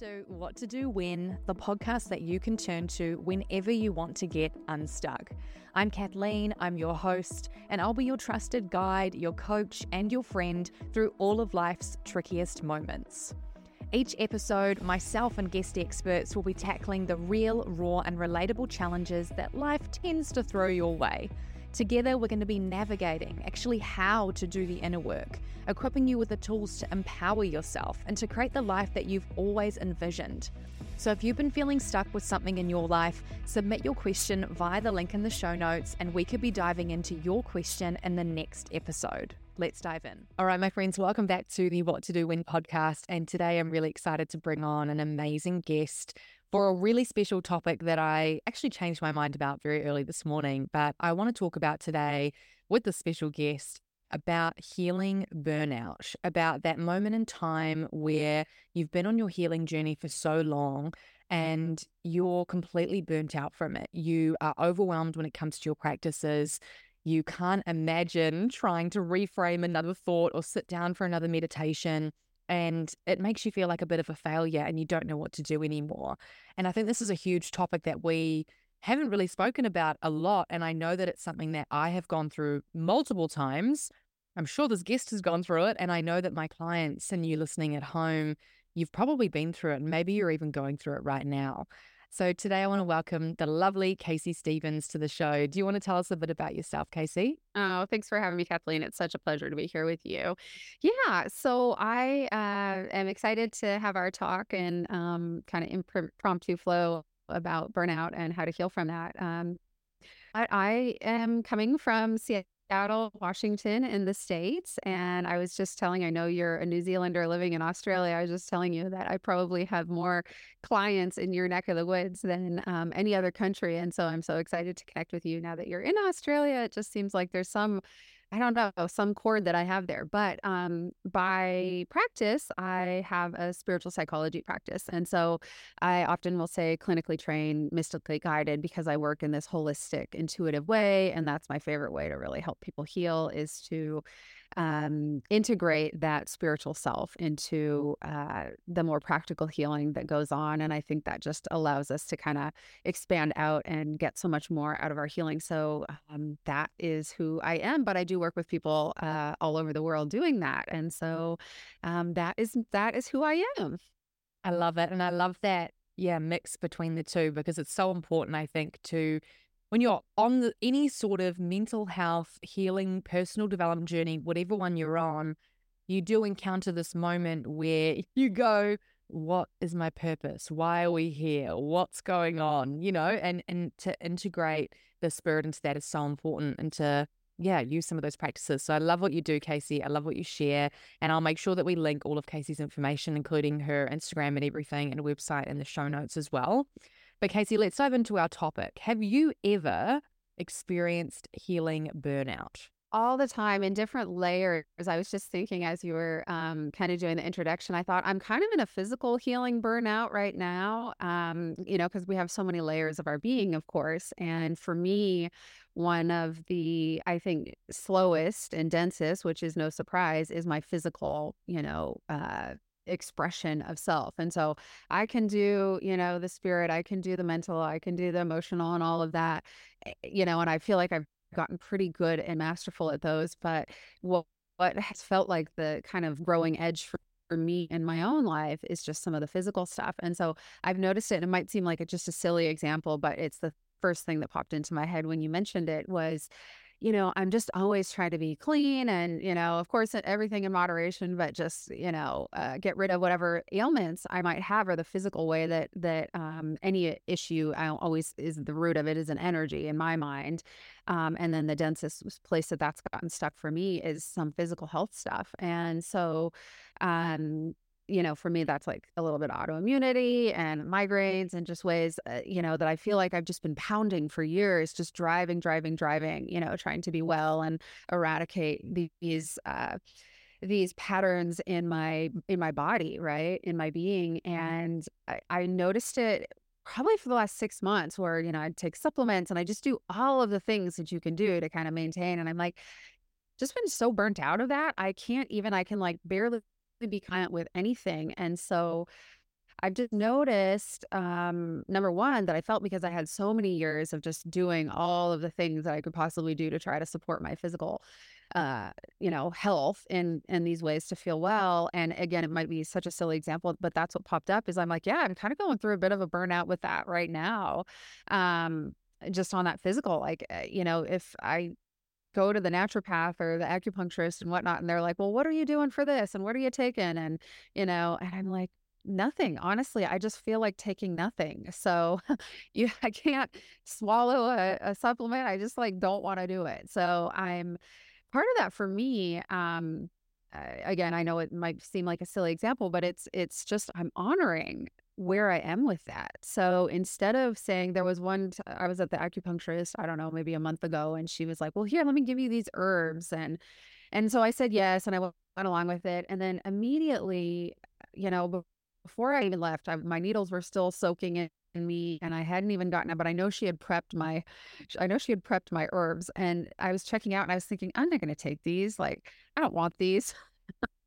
to What to Do When, the podcast that you can turn to whenever you want to get unstuck. I'm Kathleen, I'm your host, and I'll be your trusted guide, your coach, and your friend through all of life's trickiest moments. Each episode, myself and guest experts will be tackling the real, raw, and relatable challenges that life tends to throw your way. Together, we're going to be navigating actually how to do the inner work, equipping you with the tools to empower yourself and to create the life that you've always envisioned. So, if you've been feeling stuck with something in your life, submit your question via the link in the show notes, and we could be diving into your question in the next episode. Let's dive in. All right, my friends, welcome back to the What to Do When podcast. And today I'm really excited to bring on an amazing guest for a really special topic that I actually changed my mind about very early this morning. But I want to talk about today with the special guest about healing burnout, about that moment in time where you've been on your healing journey for so long mm-hmm. and you're completely burnt out from it. You are overwhelmed when it comes to your practices. You can't imagine trying to reframe another thought or sit down for another meditation and it makes you feel like a bit of a failure and you don't know what to do anymore. And I think this is a huge topic that we haven't really spoken about a lot. And I know that it's something that I have gone through multiple times. I'm sure this guest has gone through it. And I know that my clients and you listening at home, you've probably been through it. And maybe you're even going through it right now. So today I want to welcome the lovely Casey Stevens to the show. Do you want to tell us a bit about yourself, Casey? Oh, thanks for having me, Kathleen. It's such a pleasure to be here with you. Yeah, so I uh, am excited to have our talk and um, kind of impromptu flow about burnout and how to heal from that. Um, I, I am coming from Seattle Seattle, Washington, in the States. And I was just telling, I know you're a New Zealander living in Australia. I was just telling you that I probably have more clients in your neck of the woods than um, any other country. And so I'm so excited to connect with you now that you're in Australia. It just seems like there's some I don't know, some chord that I have there. But um, by practice, I have a spiritual psychology practice. And so I often will say clinically trained, mystically guided, because I work in this holistic, intuitive way. And that's my favorite way to really help people heal is to um, integrate that spiritual self into uh, the more practical healing that goes on. And I think that just allows us to kind of expand out and get so much more out of our healing. So um, that is who I am. But I do work with people uh, all over the world doing that. And so um, that is that is who I am. I love it. And I love that yeah mix between the two because it's so important i think to when you're on the, any sort of mental health, healing, personal development journey, whatever one you're on, you do encounter this moment where you go, what is my purpose? Why are we here? What's going on? You know, and and to integrate the spirit into that is so important and to yeah, use some of those practices. So I love what you do, Casey. I love what you share. And I'll make sure that we link all of Casey's information, including her Instagram and everything and website in the show notes as well. But Casey, let's dive into our topic. Have you ever experienced healing burnout? all the time in different layers. I was just thinking as you were um, kind of doing the introduction, I thought I'm kind of in a physical healing burnout right now, um, you know, because we have so many layers of our being, of course. And for me, one of the, I think, slowest and densest, which is no surprise, is my physical, you know, uh, expression of self. And so I can do, you know, the spirit, I can do the mental, I can do the emotional and all of that, eh, you know, and I feel like I've gotten pretty good and masterful at those. But what, what has felt like the kind of growing edge for, for me in my own life is just some of the physical stuff. And so I've noticed it, and it might seem like it's just a silly example, but it's the first thing that popped into my head when you mentioned it was you know, I'm just always trying to be clean and, you know, of course, everything in moderation, but just, you know, uh, get rid of whatever ailments I might have or the physical way that, that um, any issue I always is the root of it is an energy in my mind. Um, and then the densest place that that's gotten stuck for me is some physical health stuff. And so, um, you know, for me, that's like a little bit autoimmunity and migraines and just ways, uh, you know, that I feel like I've just been pounding for years, just driving, driving, driving, you know, trying to be well and eradicate these, uh, these patterns in my in my body right in my being mm-hmm. and I, I noticed it probably for the last six months where you know i'd take supplements and i just do all of the things that you can do to kind of maintain and i'm like just been so burnt out of that i can't even i can like barely be content with anything. And so I've just noticed, um, number one, that I felt because I had so many years of just doing all of the things that I could possibly do to try to support my physical, uh, you know, health in in these ways to feel well. And again, it might be such a silly example, but that's what popped up. Is I'm like, yeah, I'm kind of going through a bit of a burnout with that right now. Um, just on that physical, like, uh, you know, if I go to the naturopath or the acupuncturist and whatnot, and they're like, well, what are you doing for this? And what are you taking? And, you know, and I'm like, nothing. Honestly, I just feel like taking nothing. So you I can't swallow a, a supplement. I just like don't want to do it. So I'm part of that for me. Um, uh, again, I know it might seem like a silly example, but it's it's just I'm honoring where I am with that. So instead of saying there was one, t- I was at the acupuncturist, I don't know, maybe a month ago, and she was like, "Well, here, let me give you these herbs," and and so I said yes, and I went along with it, and then immediately, you know, before I even left, I, my needles were still soaking in, me, and I hadn't even gotten it. But I know she had prepped my, I know she had prepped my herbs, and I was checking out, and I was thinking, I'm not going to take these. Like, I don't want these.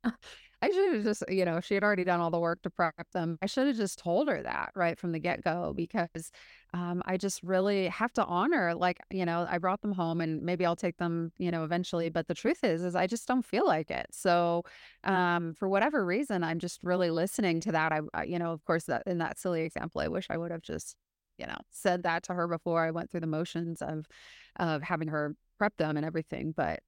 I should have just, you know, she had already done all the work to prep them. I should have just told her that right from the get go because um, I just really have to honor, like, you know, I brought them home and maybe I'll take them, you know, eventually. But the truth is, is I just don't feel like it. So um, for whatever reason, I'm just really listening to that. I, I, you know, of course, that in that silly example, I wish I would have just, you know, said that to her before I went through the motions of, of having her prep them and everything. But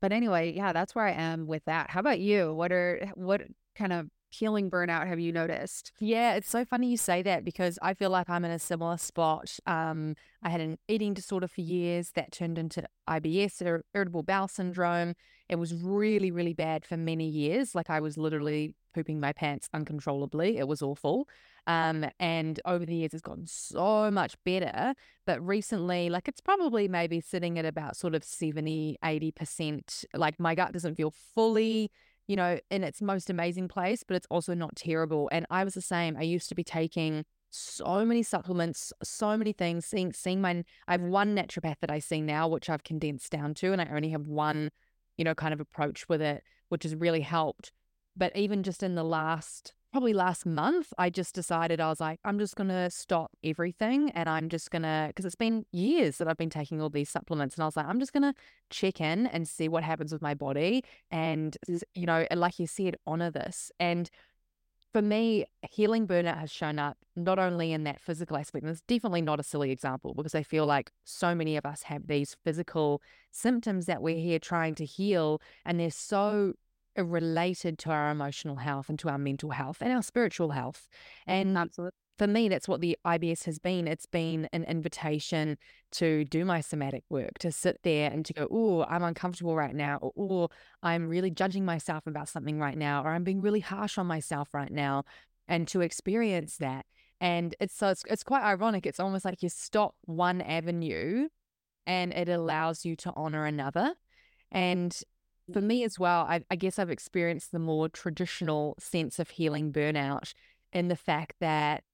but anyway, yeah, that's where I am with that. How about you? What are what kind of healing burnout have you noticed? Yeah, it's so funny you say that because I feel like I'm in a similar spot. Um, I had an eating disorder for years that turned into IBS, irritable bowel syndrome. It was really, really bad for many years. Like I was literally pooping my pants uncontrollably. It was awful. Um, and over the years, it's gotten so much better. But recently, like it's probably maybe sitting at about sort of 70, 80%. Like my gut doesn't feel fully, you know, in its most amazing place, but it's also not terrible. And I was the same. I used to be taking so many supplements, so many things. Seeing, seeing my, I have one naturopath that I see now, which I've condensed down to, and I only have one, you know, kind of approach with it, which has really helped. But even just in the last probably last month, I just decided I was like, I'm just going to stop everything and I'm just going to, because it's been years that I've been taking all these supplements. And I was like, I'm just going to check in and see what happens with my body. And, mm. you know, like you said, honor this. And for me, healing burnout has shown up not only in that physical aspect, and it's definitely not a silly example because I feel like so many of us have these physical symptoms that we're here trying to heal, and they're so related to our emotional health and to our mental health and our spiritual health. Mm-hmm, and Absolutely. for me, that's what the IBS has been. It's been an invitation to do my somatic work, to sit there and to go, oh, I'm uncomfortable right now, or oh, I'm really judging myself about something right now, or I'm being really harsh on myself right now, and to experience that. And it's so it's, it's quite ironic. It's almost like you stop one avenue and it allows you to honor another. And for me as well, I, I guess I've experienced the more traditional sense of healing burnout in the fact that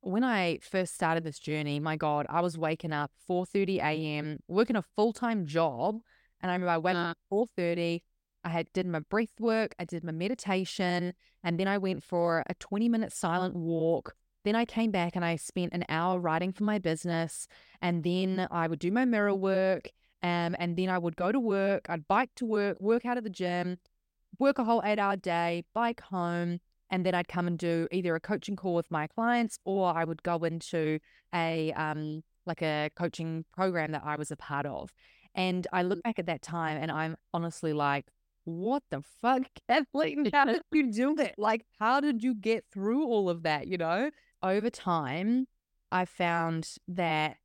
when I first started this journey, my God, I was waking up 4:30 a.m., working a full-time job. And I remember I went uh. up 4:30. I had did my breath work, I did my meditation, and then I went for a 20-minute silent walk. Then I came back and I spent an hour writing for my business. And then I would do my mirror work. Um, and then I would go to work, I'd bike to work, work out of the gym, work a whole eight hour day, bike home, and then I'd come and do either a coaching call with my clients or I would go into a um like a coaching program that I was a part of. And I look back at that time and I'm honestly like, what the fuck, Kathleen? How did you do that? Like, how did you get through all of that? You know, over time, I found that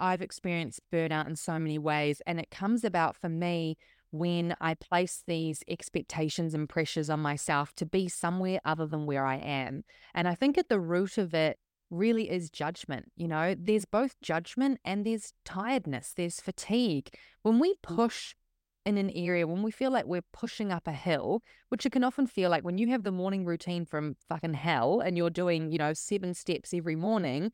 I've experienced burnout in so many ways. And it comes about for me when I place these expectations and pressures on myself to be somewhere other than where I am. And I think at the root of it really is judgment. You know, there's both judgment and there's tiredness, there's fatigue. When we mm. push in an area, when we feel like we're pushing up a hill, which it can often feel like when you have the morning routine from fucking hell and you're doing, you know, seven steps every morning,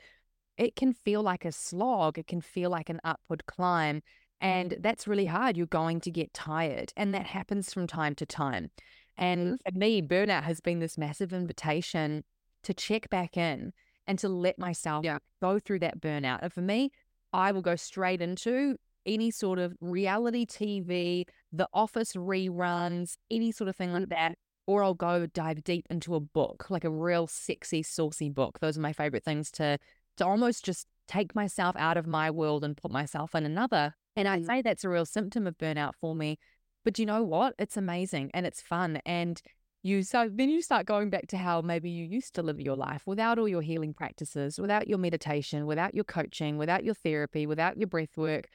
it can feel like a slog. It can feel like an upward climb. And that's really hard. You're going to get tired. And that happens from time to time. And mm-hmm. for me, burnout has been this massive invitation to check back in and to let myself Yeah. go through that burnout. And for me, I will go straight into any sort of reality TV, the office reruns, any sort of thing like that. Or I'll go dive deep into a book, like a real sexy, saucy book. Those are my favorite things to to almost just take myself out of my world and put myself in another. And I'd Mm. say that's a real symptom of burnout for me. But you know what? It's amazing and it's fun. And you so then you start going back to how maybe you used to live your life without all your healing practices, without your meditation, without your coaching, without your therapy, without your breath work.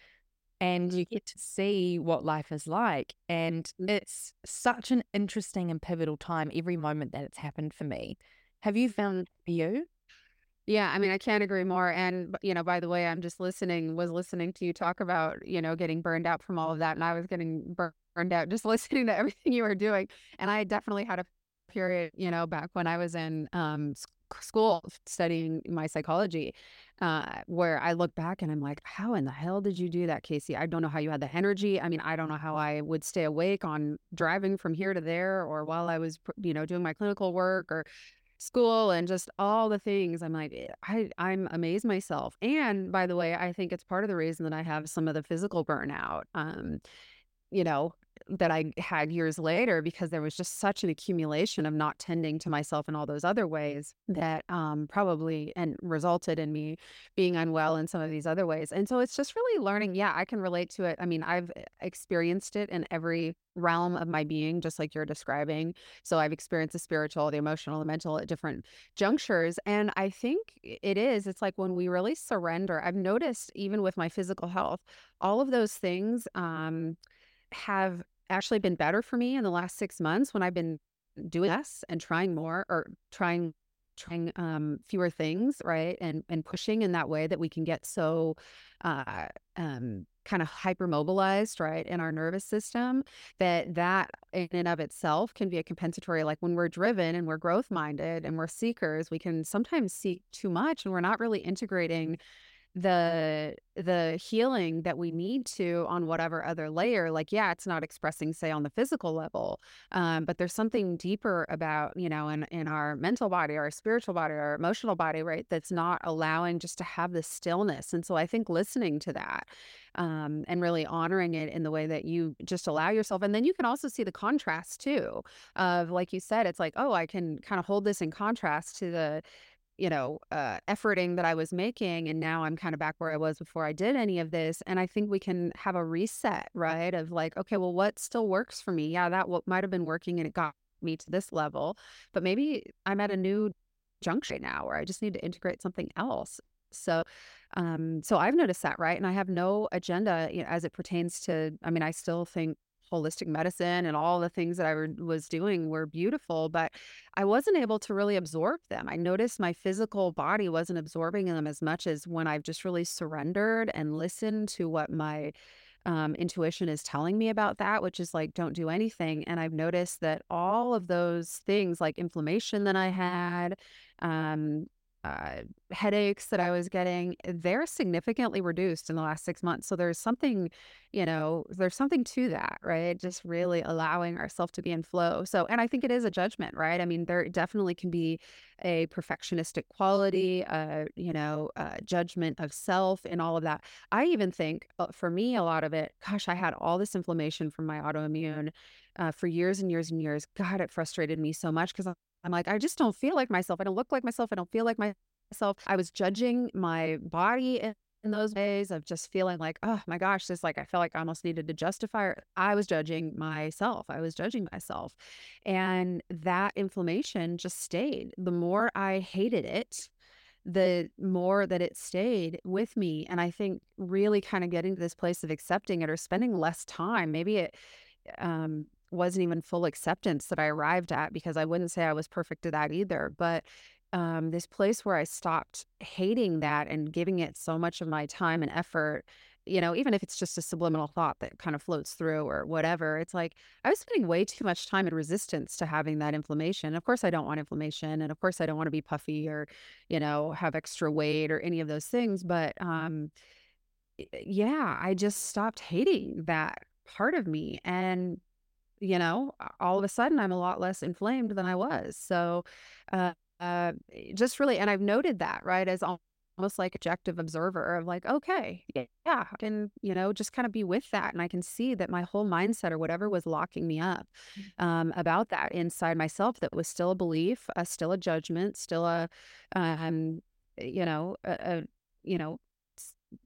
And you get to see what life is like. And Mm. it's such an interesting and pivotal time every moment that it's happened for me. Have you found for you? Yeah, I mean, I can't agree more. And, you know, by the way, I'm just listening, was listening to you talk about, you know, getting burned out from all of that. And I was getting bur- burned out just listening to everything you were doing. And I definitely had a period, you know, back when I was in um, school studying my psychology, uh, where I look back and I'm like, how in the hell did you do that, Casey? I don't know how you had the energy. I mean, I don't know how I would stay awake on driving from here to there or while I was, you know, doing my clinical work or school and just all the things. I'm like, eh, I, I'm amazed myself. And by the way, I think it's part of the reason that I have some of the physical burnout. Um, you know, that I had years later because there was just such an accumulation of not tending to myself in all those other ways that um, probably and resulted in me being unwell in some of these other ways. And so it's just really learning. Yeah, I can relate to it. I mean, I've eh, experienced it in every realm of my being, just like you're describing. So I've experienced the spiritual, the emotional, the mental at different junctures. And I think it is, it's like when we really surrender, I've noticed even with my physical health, all of those things. Um, have actually been better for me in the last six months when I've been doing less and trying more or trying trying um fewer things right and and pushing in that way that we can get so uh um kind of hypermobilized right in our nervous system that that in and of itself can be a compensatory like when we're driven and we're growth minded and we're seekers we can sometimes seek too much and we're not really integrating the the healing that we need to on whatever other layer like yeah it's not expressing say on the physical level um, but there's something deeper about you know in in our mental body our spiritual body our emotional body right that's not allowing just to have the stillness. And so i think listening to that um, and really honoring it in the way that you just allow yourself and then you can also see the contrast too of like you said it's like oh i can kind of hold this in contrast to the you know, uh, efforting that I was making. And now I'm kind of back where I was before I did any of this. And I think we can have a reset, right? Of like, okay, well, what still works for me? Yeah, that what might have been working and it got me to this level. But maybe I'm at a new junction now where I just need to integrate something else. So, um, so I've noticed that, right? And I have no agenda you know, as it pertains to, I mean, I still think holistic medicine and all the things that I was doing were beautiful, but I wasn't able to really absorb them. I noticed my physical body wasn't absorbing them as much as when I've just really surrendered and listened to what my um, intuition is telling me about that, which is like, don't do anything. And I've noticed that all of those things, like inflammation that I had, um, uh, headaches that I was getting, they're significantly reduced in the last six months. So there's something, you know, there's something to that, right? Just really allowing ourselves to be in flow. So, and I think it is a judgment, right? I mean, there definitely can be a perfectionistic quality, uh, you know, uh, judgment of self and all of that. I even think uh, for me, a lot of it, gosh, I had all this inflammation from my autoimmune uh, for years and years and years. God, it frustrated me so much because I'm like, I just don't feel like myself. I don't look like myself. I don't feel like myself. I was judging my body in, those ways of just feeling like, oh my gosh, this like I felt like I almost needed to justify. I was judging myself. I was judging myself, and that inflammation just stayed. The more I hated it, the more that it stayed with me. And I think really kind of getting to this place of accepting it or spending less time. Maybe it um wasn't even full acceptance that I arrived at because I wouldn't say I was perfect at that either. But um, this place where I stopped hating that and giving it so much of my time and effort, you know, even if it's just a subliminal thought that kind of floats through or whatever, it's like I was spending way too much time in resistance to having that inflammation. Of course, I don't want inflammation. And of course, I don't want to be puffy or, you know, have extra weight or any of those things. But um, yeah, I just stopped hating that part of me. And you know, all of a sudden I'm a lot less inflamed than I was. So, uh, uh, just really, and I've noted that, right, as almost like objective observer of like, okay, yeah, I can, you know, just kind of be with that. And I can see that my whole mindset or whatever was locking me up mm. um, about that inside myself that was still a belief, uh, still a judgment, still a, um, you know, a, a you know,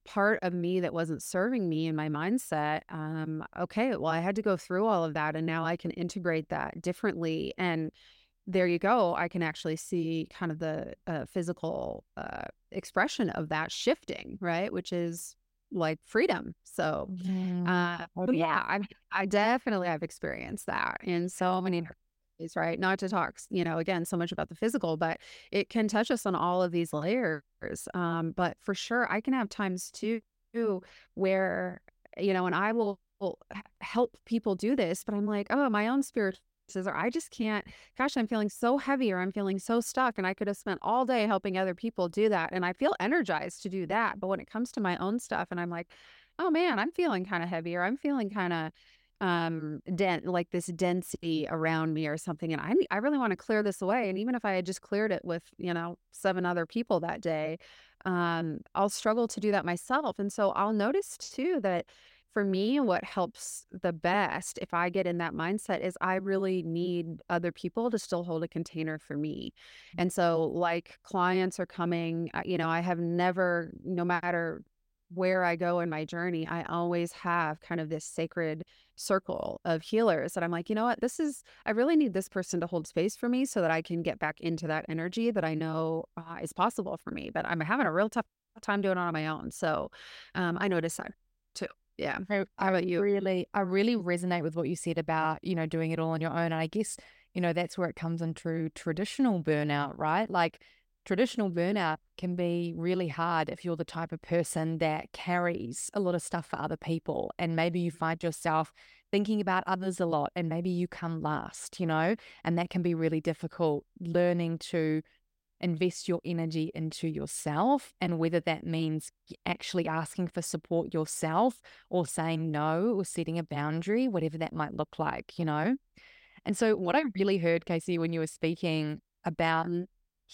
part of me that wasn't serving me in my mindset um okay well i had to go through all of that and now i can integrate that differently and there you go. I can actually see kind of the uh, physical uh, expression of that shifting, right? Which is like freedom. So, uh, yeah, I I definitely have experienced that in so many right? Not to talk, you know, again, so much about the physical, but it can touch us on all of these layers. Um, but for sure, I can have times too where you know, and I will help people do this, but I'm like, oh, my own spiritual or I just can't, gosh, I'm feeling so heavy or I'm feeling so stuck. And I could have spent all day helping other people do that. And I feel energized to do that. But when it comes to my own stuff and I'm like, oh man, I'm feeling kind of heavy or I'm feeling kind of um dent like this density around me or something and I I really want to clear this away and even if I had just cleared it with you know seven other people that day um I'll struggle to do that myself and so I'll notice too that for me, what helps the best if I get in that mindset is I really need other people to still hold a container for me. And so, like, clients are coming, you know, I have never, no matter where I go in my journey, I always have kind of this sacred circle of healers that I'm like, you know what, this is, I really need this person to hold space for me so that I can get back into that energy that I know uh, is possible for me. But I'm having a real tough time doing it on my own. So um, I noticed that too. Yeah. I, I really, I really resonate with what you said about, you know, doing it all on your own. And I guess, you know, that's where it comes into traditional burnout, right? Like traditional burnout can be really hard if you're the type of person that carries a lot of stuff for other people. And maybe you mm-hmm. find yourself thinking about others a lot and maybe you come last, you know, and that can be really difficult learning to invest your energy into yourself and whether that means actually asking for support yourself or saying no or setting a boundary, whatever that might look like, you know? And so, what I really heard, Casey, when you were speaking about mm-hmm.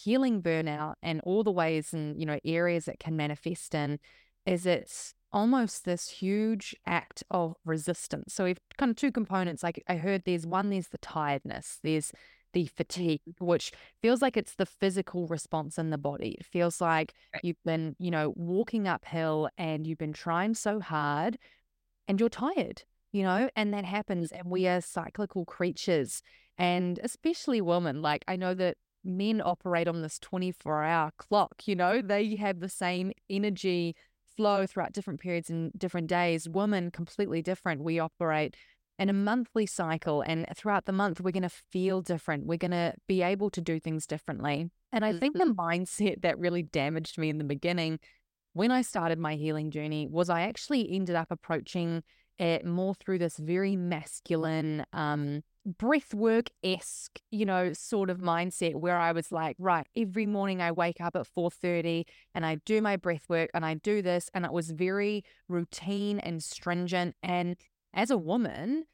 Healing burnout and all the ways and, you know, areas it can manifest in, is it's almost this huge act of resistance. So, we've kind of two components. Like I heard there's one, there's the tiredness, there's the fatigue, which feels like it's the physical response in the body. It feels like you've been, you know, walking uphill and you've been trying so hard and you're tired, you know, and that happens. And we mm-hmm. are cyclical creatures. And especially women, like I know that men operate on this 24 hour clock, you know, they have the same energy flow throughout different periods and different days. Women, completely different. We operate in a monthly cycle. And throughout the month, we're going to feel different. We're going to be able to do things differently. And I think the mm-hmm. mindset that really damaged me in the beginning when I started my healing journey was I actually ended up approaching it more through this very masculine, um, breath work esque, you know, sort of mindset where I was like, right, every morning I wake up at 4:30 and I do my breath work and I do this. And it was very routine and stringent. And as a woman,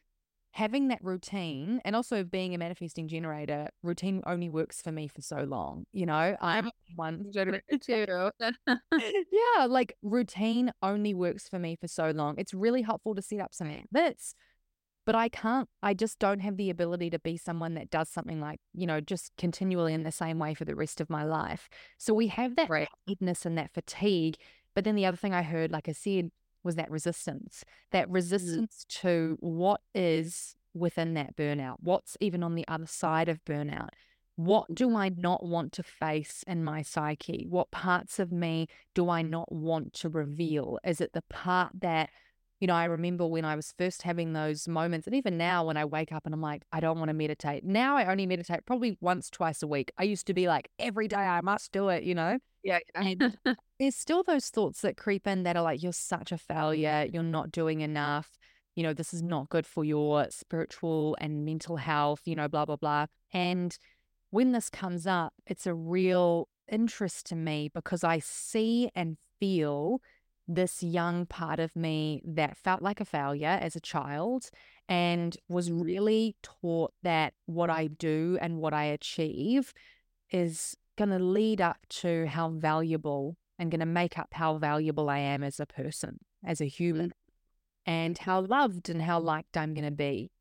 having that routine and also being a manifesting generator, routine only works for me for so long. You know, I'm one too. yeah, like routine only works for me for so long. It's really helpful to set up some habits, but I can't, I just don't have the ability to be someone that does something like, you know, just continually in the same way for the rest of my life. So we have that right. tiredness and that fatigue. But then the other thing I heard, like I said, was that resistance, that mm. resistance mm. to what is within that burnout, what's even on the other side of burnout. What do I not want to face in my psyche? What parts of me do I not want to reveal? Is it the part that, you know, I remember when I was first having those moments, and even now when I wake up and I'm like, I don't want to meditate. Now I only meditate probably once, twice a week. I used to be like, every day I must do it, you know? Yeah. And there's still those thoughts that creep in that are like, you're such a failure, you're not doing enough, you know, this is not good for your spiritual and mental health, you know, blah, blah, blah. And when this comes up, it's a real interest to me because I see and feel this young part of me that felt like a failure as a child and was really taught that what I do and what I achieve is going to lead up to how valuable and going to make up how valuable I am as a person, as a human, and how loved and how liked I'm going to be.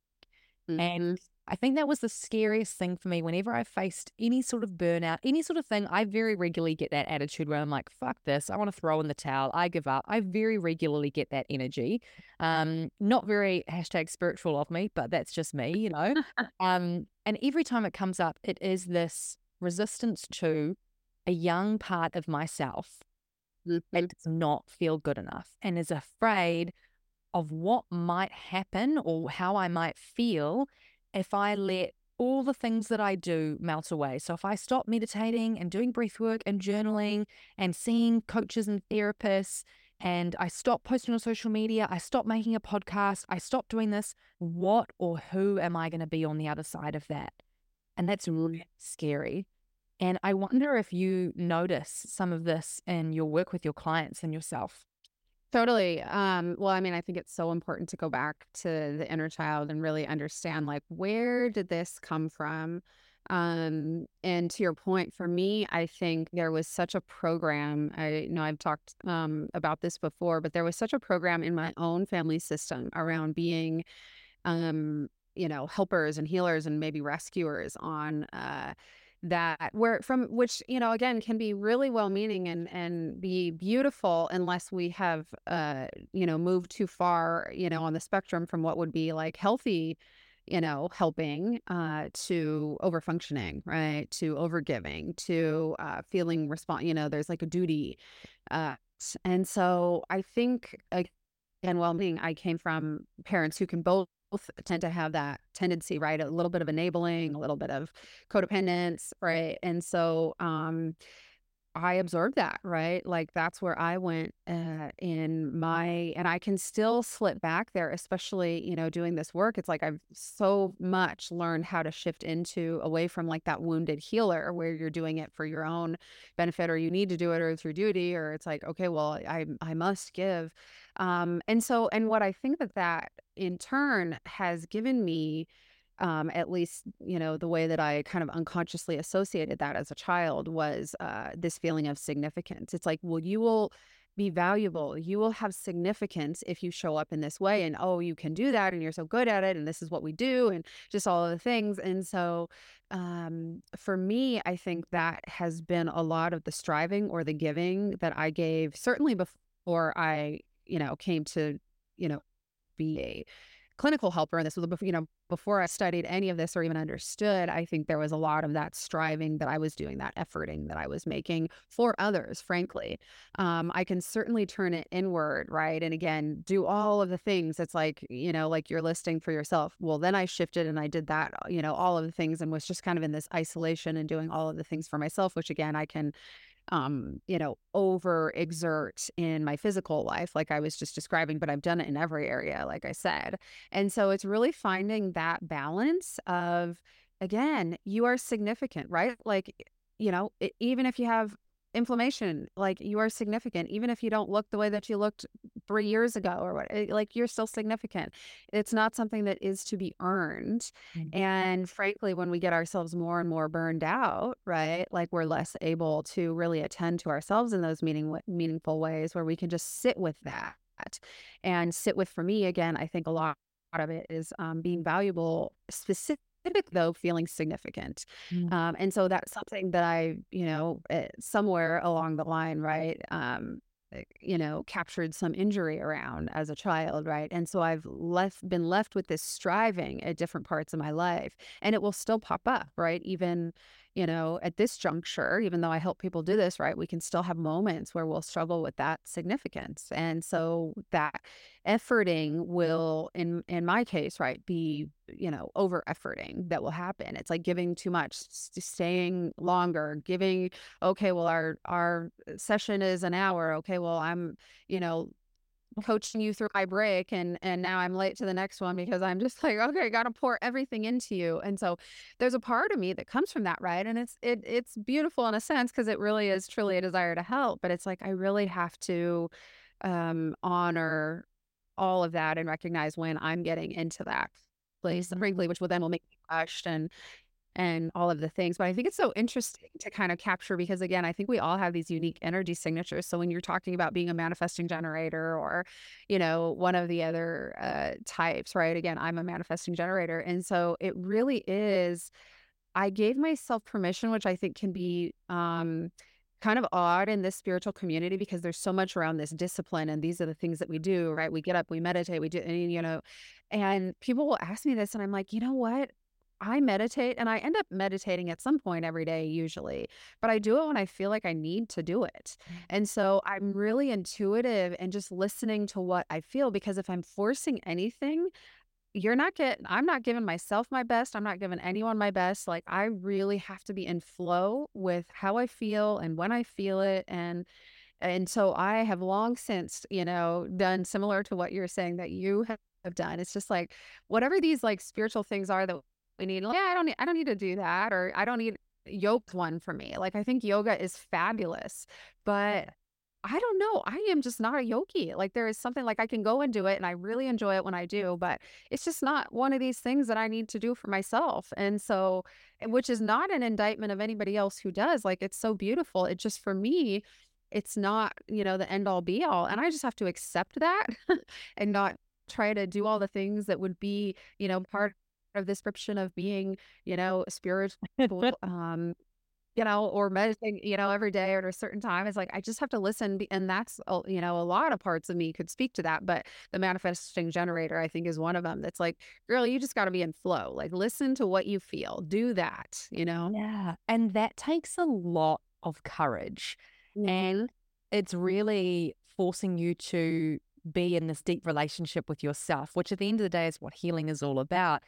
Mm-hmm. And I think that was the scariest thing for me. Whenever I faced any sort of burnout, any sort of thing, I very regularly get that attitude where I'm like, fuck this. I want to throw in the towel. I give up. I very regularly get that energy. Um, not very hashtag spiritual of me, but that's just me, you know. um, and every time it comes up, it is this resistance to a young part of myself mm-hmm. that does not feel good enough and is afraid of what might happen or how I might feel if I let all the things that I do melt away. So if I stop meditating and doing breath work and journaling and seeing coaches and therapists and I stop posting on social media, I stop making a podcast, I stop doing this, what or who am I going to be on the other side of that? And that's really scary. And I wonder if you notice some of this in your work with your clients and yourself. Totally. Um, well, I mean, I think it's so important to go back to the inner child and really understand like where did this come from? Um, and to your point, for me, I think there was such a program. I know I've talked um, about this before, but there was such a program in my own family system around being, um, you know, helpers and healers and maybe rescuers on uh, that where from which you know again can be really well meaning and and be beautiful unless we have uh you know moved too far you know on the spectrum from what would be like healthy you know helping uh to over functioning right to over giving to uh feeling respond you know there's like a duty uh and so i think again well being i came from parents who can both both tend to have that tendency, right? A little bit of enabling, a little bit of codependence, right? And so um I absorbed that, right? Like that's where I went uh, in my, and I can still slip back there, especially, you know, doing this work. It's like I've so much learned how to shift into away from like that wounded healer where you're doing it for your own benefit or you need to do it or through duty, or it's like, okay, well, I, I must give. Um, and so, and what I think that that in turn has given me um, at least you know the way that I kind of unconsciously associated that as a child was uh, this feeling of significance. It's like, well, you will be valuable. You will have significance if you show up in this way. And oh, you can do that, and you're so good at it, and this is what we do, and just all of the things. And so, um, for me, I think that has been a lot of the striving or the giving that I gave, certainly before I, you know, came to, you know, be a clinical helper and this was you know before i studied any of this or even understood i think there was a lot of that striving that i was doing that efforting that i was making for others frankly. Um, i can certainly turn it inward right? And again do all of the things. It's like you know like you're listing for yourself well then i shifted and i did that you know all of the things and was just kind of in this isolation and doing all of the things for myself which again i can um, you know, over exert in my physical life, like I was just describing, but I've done it in every area, like I said. And so it's really finding that balance of, again, you are significant, right? Like, you know, it, even if you have inflammation like you are significant even if you don't look the way that you looked three years ago or what eh, like you're still significant it's not something that is to be earned mm-hmm. and frankly when we get ourselves more and more burned out right like we're less able to really attend to ourselves in those meaning meaningful ways where we can just sit with that and sit with for me again i think a lot of it is um, being valuable specific though feeling significant mm. um, and so that's something that i you know eh, somewhere along the line right um, eh, you know captured some injury around as a child right and so i've left been left with this striving at different parts of my life and it will still pop up right even you know, at this juncture, even though I help people do this, right, we can still have moments where we'll struggle with that significance. And so that efforting will, in in my case, right, be, you know, over efforting that will happen. It's like giving too much, staying longer, giving, okay, well, our our session is an hour. Okay, well, I'm, you know, coaching you through my break and and now I'm late to the next one because I'm just like okay I got to pour everything into you and so there's a part of me that comes from that right and it's it it's beautiful in a sense because it really is truly a desire to help but it's like I really have to um honor all of that and recognize when I'm getting into that place mm-hmm. frankly which will then will make me rushed and and all of the things. But I think it's so interesting to kind of capture because, again, I think we all have these unique energy signatures. So when you're talking about being a manifesting generator or, you know, one of the other uh, types, right? Again, I'm a manifesting generator. And so it really is, I gave myself permission, which I think can be, um, kind of odd in this spiritual community because there's so much around this discipline and these are the things that we do right we get up we meditate we do and you know and people will ask me this and i'm like you know what I meditate and I end up meditating at some point every day, usually, but I do it when I feel like I need to do it. Mm. And so I'm really intuitive and just listening to what I feel because if I'm forcing anything, you're not getting, I'm not giving myself my best. I'm not giving anyone my best. Like, I really have to be in flow with how I feel and when I feel it. And, and so I have long since, you know, done similar to what you're saying that you have have done. It's just like whatever these like spiritual things are that we need yeah i don't need i don't need to do that or i don't need yoked one for me like i think yoga is fabulous but I don't know. I am just not a yogi. Like there is something like I can go and do it and I really enjoy it when I do, but it's just not one of these things that I need to do for myself. And so, which is not an indictment of anybody else who does. Like it's so beautiful. It just for me, it's not, you know, the end all be all. And I just have to accept that and not try to do all the things that would be, you know, part of the description of being, you know, spiritual, um, you know, or meditating, you know, every day or at a certain time. It's like I just have to listen, and that's you know, a lot of parts of me could speak to that. But the manifesting generator, I think, is one of them. That's like, girl, you just got to be in flow. Like, listen to what you feel. Do that. You know. Yeah, and that takes a lot of courage, mm-hmm. and it's really forcing you to be in this deep relationship with yourself, which at the end of the day is what healing is all about.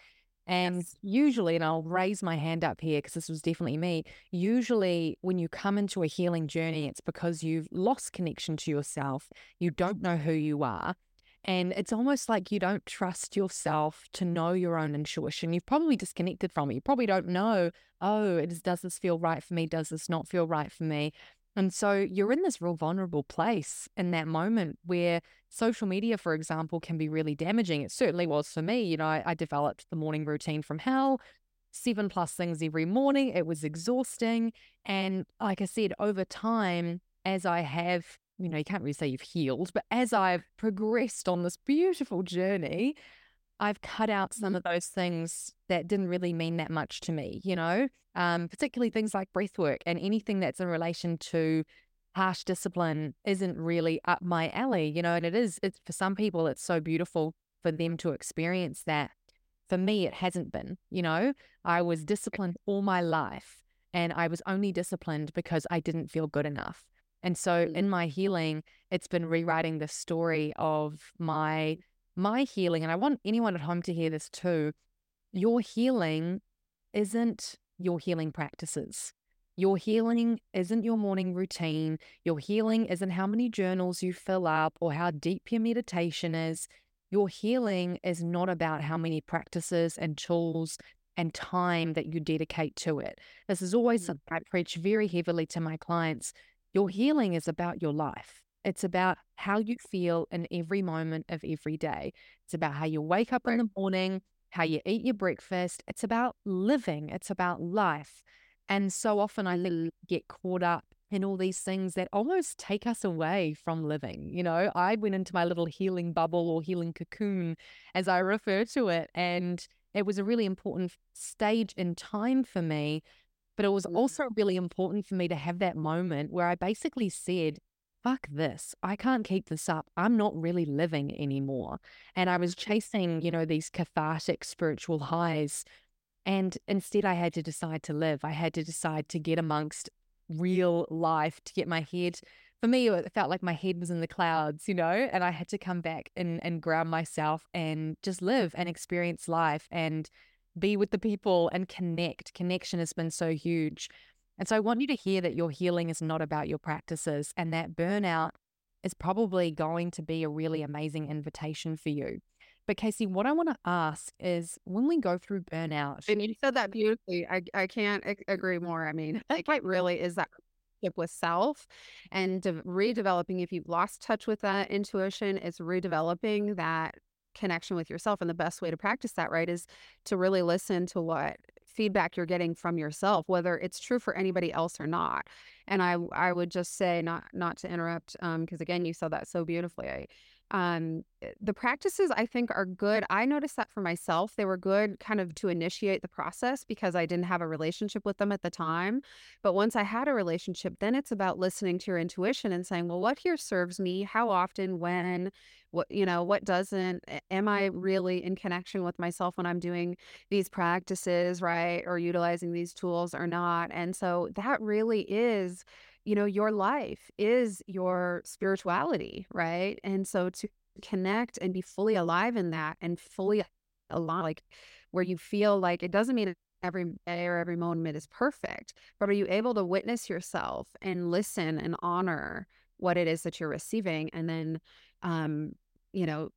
And yes. usually, and I'll raise my hand up here because this was definitely me. Usually, when you come into a healing journey, it's because you've lost connection to yourself. You don't know who you are. And it's almost like you don't trust yourself to know your own intuition. You've probably disconnected from it. You probably don't know, oh, it is, does this feel right for me? Does this not feel right for me? And so you're in this real vulnerable place in that moment where social media, for example, can be really damaging. It certainly was for me. You know, I, I developed the morning routine from hell, seven plus things every morning. It was exhausting. And like I said, over time, as I have, you know, you can't really say you've healed, but as I've progressed on this beautiful journey, I've cut out some of those things that didn't really mean that much to me, you know, um, particularly things like breath work and anything that's in relation to harsh discipline isn't really up my alley, you know, and it is, it's for some people, it's so beautiful for them to experience that. For me, it hasn't been, you know, I was disciplined all my life and I was only disciplined because I didn't feel good enough. And so in my healing, it's been rewriting the story of my my healing, and I want anyone at home to hear this too, your healing isn't your healing practices. Your healing isn't your morning routine. Your healing isn't how many journals you fill up or how deep your meditation is. Your healing is not about how many practices and tools and time that you dedicate to it. This is always mm. something I preach very heavily to my clients. Your healing is about your life. It's about how you feel in every moment of every day. It's about how you wake up in the morning, how you eat your breakfast. It's about living, it's about life. And so often I mm. get caught up in all these things that almost take us away from living. You know, I went into my little healing bubble or healing cocoon, as I refer to it. And it was a really important stage in time for me. But it was mm. also really important for me to have that moment where I basically said, fuck this. I can't keep this up. I'm not really living anymore. And I was chasing, you know, these cathartic spiritual highs. And instead, I had to decide to live. I had to decide to get amongst real life, to get my head. For me, it felt like my head was in the clouds, you know, and I had to come back and, and ground myself and just live and experience life and be with the people and connect. Connection has been so huge. And so I want you to hear that your healing is not about your practices and that burnout is probably going to be a really amazing invitation for you. But Casey, what I want to ask is when we go through burnout. And you said that beautifully. I, I can't agree more. I mean, it really is that with self and de- redeveloping if you've lost touch with that intuition it's redeveloping that connection with yourself and the best way to practice that right is to really listen to what feedback you're getting from yourself, whether it's true for anybody else or not. And I I would just say not not to interrupt, um, because again, you said that so beautifully. Um, eh, the practices I think are good. I noticed that for myself. They were good kind of to initiate the process because I didn't have a relationship with them at the time. But once I had a relationship, then it's about listening to your intuition and saying, well, what here serves me? How often? When? What, you know, what doesn't? Am I really in connection with myself when I'm doing these practices, right? Or utilizing these tools or not? And so that really is you know, your life is your spirituality, right? And so to connect and be fully alive in that and fully alive, like where you feel like it doesn't mean every day or every moment is perfect, but are you able to witness yourself and listen and honor what it is that you're receiving and then, um, you know,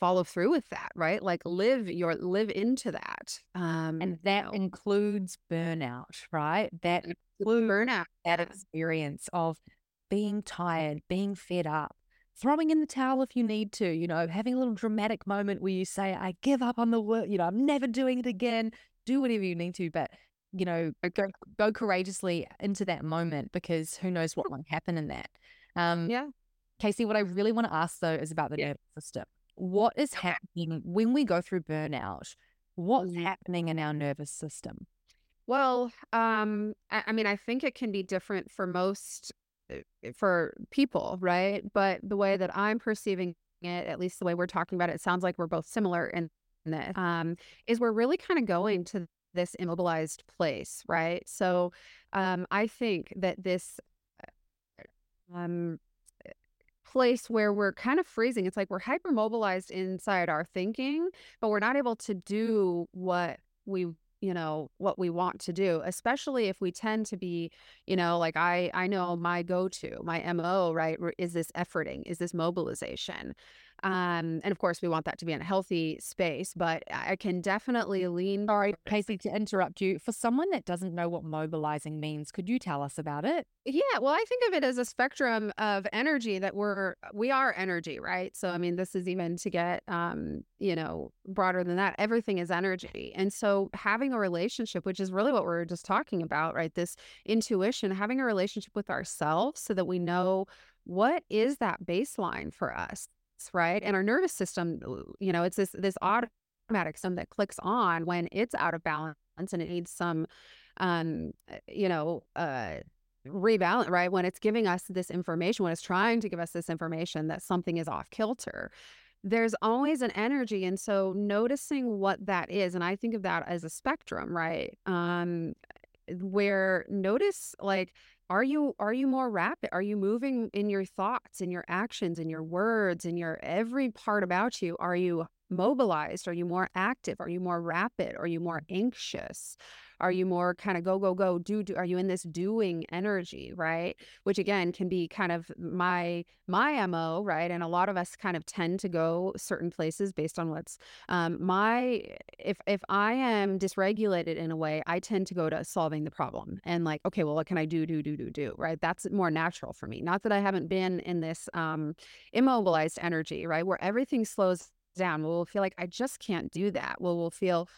follow through with that, right? Like live your live into that. Um, and that you know. includes burnout, right? That includes burnout. That experience of being tired, being fed up, throwing in the towel if you need to, you know, having a little dramatic moment where you say, I give up on the work, you know, I'm never doing it again. Do whatever you need to, but you know, go go courageously into that moment because who knows what might happen in that. Um, yeah. Casey, what I really want to ask though is about the yeah. nervous system what is happening when we go through burnout? What's mm-hmm. happening in our nervous system? Well, um, I, I mean, I think it can be different for most uh, for people, right? But the way that I'm perceiving it, at least the way we're talking about it, it sounds like we're both similar in this. Um, is we're really kind of going to this immobilized place, right? So, um, I think that this uh, um place where we're kind of freezing. It's like we're hypermobilized inside our thinking, but we're not able to do what we you know what we want to do especially if we tend to be you know like i i know my go-to my mo right is this efforting is this mobilization um, and of course, we want that to be in a healthy space, but I can definitely lean. Sorry, Casey, to interrupt you. For someone that doesn't know what mobilizing means, could you tell us about it? Yeah, well, I think of it as a spectrum of energy that we're we are energy, right? So, I mean, this is even to get um, you know broader than that. Everything is energy, and so having a relationship, which is really what we're just talking about, right? This intuition, having a relationship with ourselves, so that we know what is that baseline for us right? And our nervous system, you know, it's this this automatic system that clicks on when it's out of balance and it needs some um eh, you know uh rebalance right? When it's giving us this information when it's trying to give us this information that something is off kilter. There's always an energy and so noticing what that is and i think of that as a spectrum right? Um where notice like are you are you more rapid? Are you moving in your thoughts in your actions in your words in your every part about you? Are you mobilized? Are you more active? Are you more rapid? Are you more anxious are you more kind of go, go, go, do, do? Are you in this doing energy, right? Which again can be kind of my my MO, right? And a lot of us kind of tend to go certain places based on what's um, my if if I am dysregulated in a way, I tend to go to solving the problem and like, okay, well, what can I do, do, do, do, do, right? That's more natural for me. Not that I haven't been in this um, immobilized energy, right, where everything slows down. We'll feel like I just can't do that. Well, we'll feel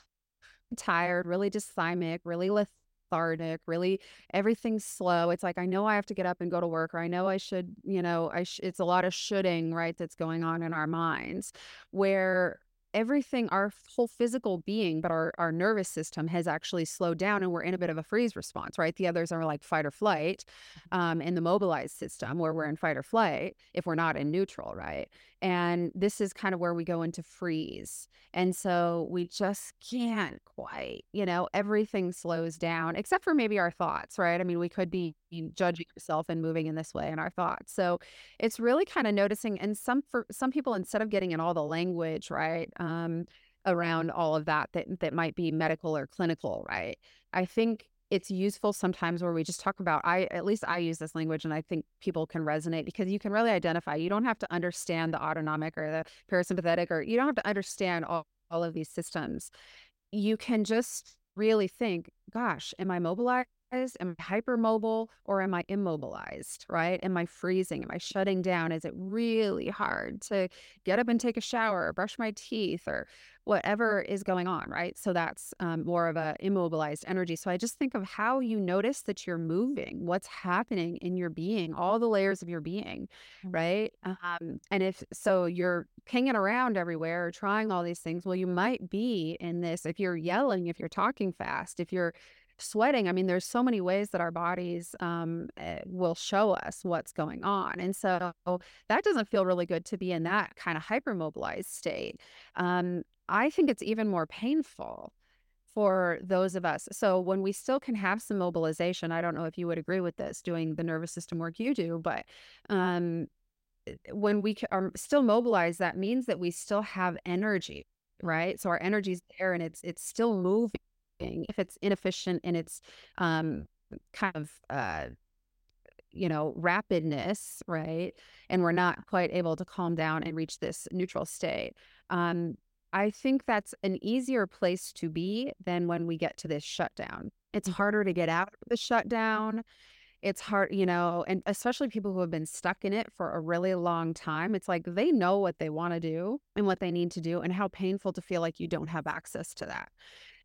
tired, really dysthymic, really lethargic, really everything's slow. It's like I know I have to get up and go to work, or I know I should, you know, I sh- it's a lot of shoulding, right? That's going on in our minds, where everything our whole physical being but our, our nervous system has actually slowed down and we're in a bit of a freeze response right the others are like fight or flight mm-hmm. um, in the mobilized system where we're in fight or flight if we're not in neutral right and this is kind of where we go into freeze. And so we just can't quite, you know, everything slows down except for maybe our thoughts, right? I mean, we could be judging ourselves and moving in this way in our thoughts. So it's really kind of noticing. And some, for some people, instead of getting in all the language, right? Um, around all of that that that might be medical or clinical right? I think it's useful sometimes where we just talk about i at least i use this language and i think people can resonate because you can really identify you don't have to understand the autonomic or the parasympathetic or you don't have to understand all, all of these systems. You can just really think gosh am i mobilized Am I hypermobile or am I immobilized? Right? Am I freezing? Am I shutting down? Is it really hard to get up and take a shower or brush my teeth or whatever is going on? Right? So that's um, more of a immobilized energy. So I just think of how you notice that you're moving, what's happening in your being, all the layers of your being, Mm. right? Um, and if so, you're hanging around everywhere or trying all these things. Well, you might be in this if you're yelling, if you're talking fast, if you're sweating. I mean, there's so many ways that our bodies um, eh, will show us what's going on. And so that doesn't feel really good to be in that kind of hypermobilized state. Um, I think it's even more painful for those of us. So when we still can have some mobilization, I don't know if you would agree with this doing the nervous system work you do, but um, eh, when we are still mobilized, that means that we still have energy, right? So our energy's there and it's it's still moving if it's inefficient in its um, kind of uh, you know rapidness right and we're not quite able to calm down and reach this neutral state um, i think that's an easier place to be than when we get to this shutdown. It's harder to get out of the shutdown. It's hard you know and especially people who have been stuck in it for a really long time it's like they know what they want to do and what they need to do and how painful to feel like you don't have access to that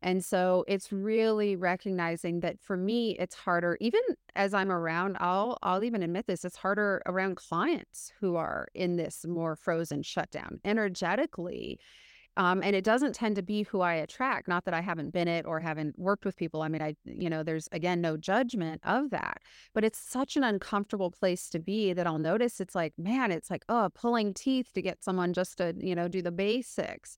and so it's really recognizing that for me, it's harder, even as I'm around, I'll I'll even admit this, it's harder around clients who are in this more frozen shutdown energetically. Um, and it doesn't tend to be who I attract. Not that I haven't been it or haven't worked with people. I mean, I, you know, there's again no judgment of that, but it's such an uncomfortable place to be that I'll notice it's like, man, it's like, oh, pulling teeth to get someone just to, you know, do the basics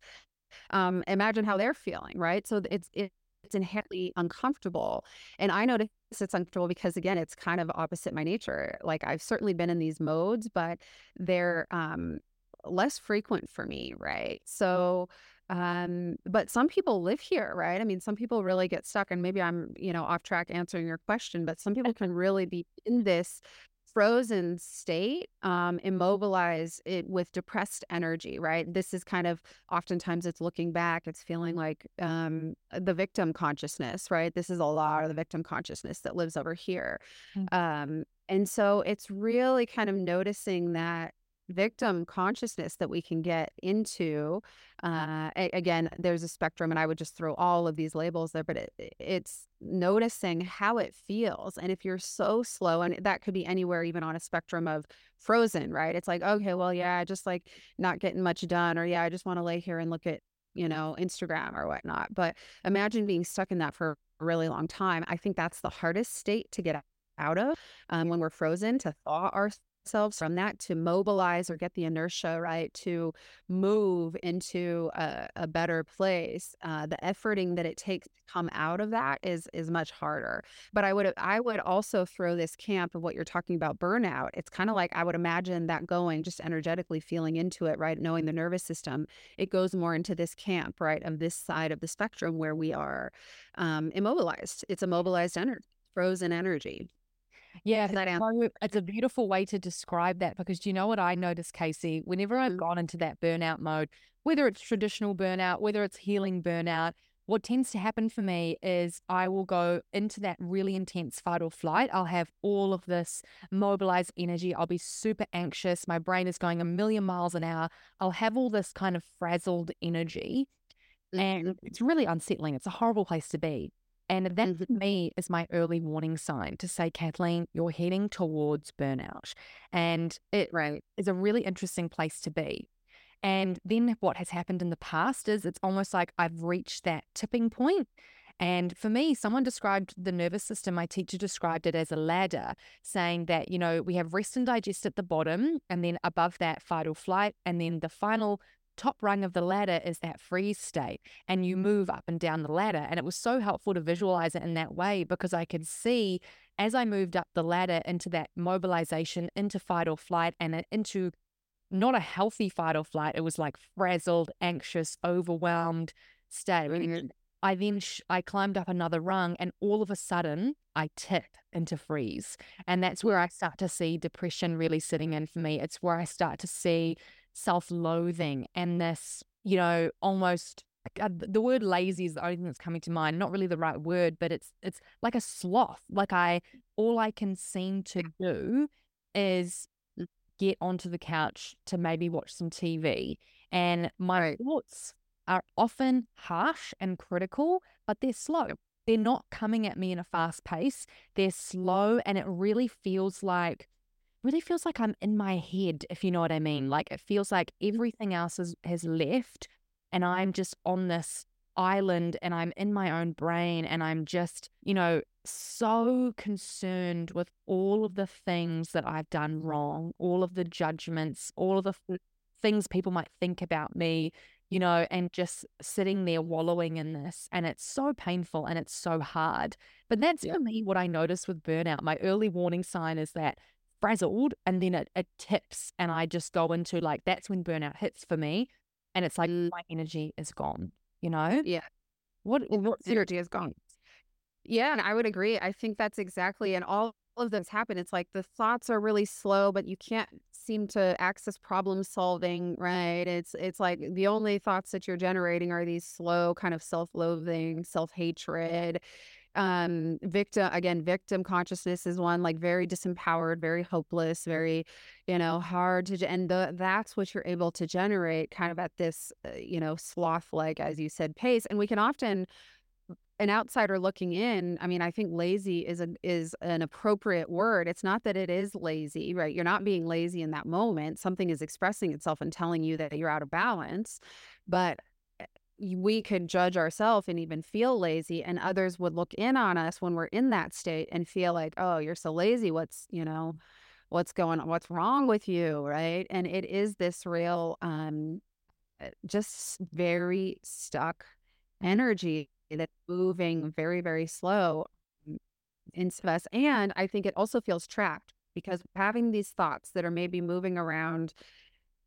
um, imagine how they're feeling, right? So it's it, it's inherently uncomfortable, and I notice it's uncomfortable because again, it's kind of opposite my nature. Like I've certainly been in these modes, but they're um, less frequent for me, right? So. Um, but some people live here, right? I mean, some people really get stuck, and maybe I'm, you know, off track answering your question, but some people can really be in this frozen state, um, immobilize it with depressed energy, right? This is kind of oftentimes it's looking back, it's feeling like um, the victim consciousness, right? This is a lot of the victim consciousness that lives over here. Mm. Um, and so it's really kind of noticing that victim consciousness that we can get into uh a- again there's a spectrum and i would just throw all of these labels there but it, it's noticing how it feels and if you're so slow and that could be anywhere even on a spectrum of frozen right? It's like okay well yeah just like not getting much done or yeah i just want to lay here and look at you know instagram or whatnot but imagine being stuck in that for a really long time. I think that's the hardest state to get out of um, when we're frozen to thaw ourselves from that to mobilize or get the inertia right to move into a, a better place uh, the efforting that it takes to come out of that is is much harder. But i would i would also throw this camp of what you're talking about burnout. It's kind of like i would imagine that going just energetically feeling into it right knowing the nervous system it goes more into this camp right of this side of the spectrum where we are um, immobilized. It's immobilized energy frozen energy Yeah, it's so it's a beautiful way to describe that because do you know what I noticed, Casey? Whenever I've Mm. gone into that burnout mode, whether it's traditional burnout, whether it's healing burnout, what tends to happen for me is I will go into that really intense fight or flight. I'll have all of this mobilized energy. I'll be super anxious. My brain is going a million miles an hour. I'll have all this kind of frazzled energy. And Mhm. it's really unsettling. It's a horrible place to be. And that Mhm. to me is my early warning sign to say, Kathleen, you're heading towards burnout. And it right is a really interesting place to be. And then what has happened in the past is it's almost like I've reached that tipping point. And for me, someone described the nervous system, my teacher described it as a ladder, saying that, you know, we have rest and digest at the bottom, and then above that, fight or flight. And then the final top rung of the ladder is that freeze state. And you move up and down the ladder. And it was so helpful to visualize it in that way because I could see as I moved up the ladder into that mobilization, into fight or flight, and into not a healthy fight or flight. It was like frazzled, anxious, overwhelmed state. Mhm. I then sh- I climbed up another rung, and all of a sudden I tip into freeze, and that's where I start to see depression really sitting in for me. It's where I start to see self-loathing and this, you know, almost uh, the word lazy is the only thing that's coming to mind. Not really the right word, but it's it's like a sloth. Like I all I can seem to do is get onto the couch to maybe watch some TV. And my right. thoughts are often harsh and critical, but they're slow. They're not coming at me in a fast pace. They're slow and it really feels like really feels like I'm in my head, if you know what I mean. Mm. Like it feels like mm. everything else is, has left and I'm just on this island and I'm in my own brain and I'm just, you know, so concerned with all of the things that I've done wrong, all of the judgments, all of the th- mm. things people might think about me, you know, and just sitting there wallowing in this. And it's so painful and it's so hard. But that's yeah. for me what I notice with burnout. My early warning sign is that frazzled and then it, it tips and I just go into like, that's when burnout hits for me. And it's like mm. my energy is gone, you know? Yeah. What, what energy is gone? Yeah, and I would agree. I think that's exactly, and all of this happen. It's like the thoughts are really slow, but you can't seem to access problem solving, right? It's it's like the only thoughts that you're generating are these slow kind of self-loathing, self-hatred. Um, victim again, victim consciousness is one like very disempowered, very hopeless, very, you know, hard to and the that's what you're able to generate kind of at this, uh, you know, sloth like as you said pace. And we can often an outsider looking in, I mean, I think lazy is an is an appropriate word. It's not that it is lazy, right? You're not being lazy in that moment. Something is expressing itself and telling you that you're out of balance. But we could judge ourselves and even feel lazy and others would look in on us when we're in that state and feel like, "Oh, you're so lazy. What's, you know, what's going on? What's wrong with you?" right? And it is this real um eh, just very stuck energy that's moving very, very slow mm, into us. And I think it also feels trapped because having these thoughts that are maybe moving around,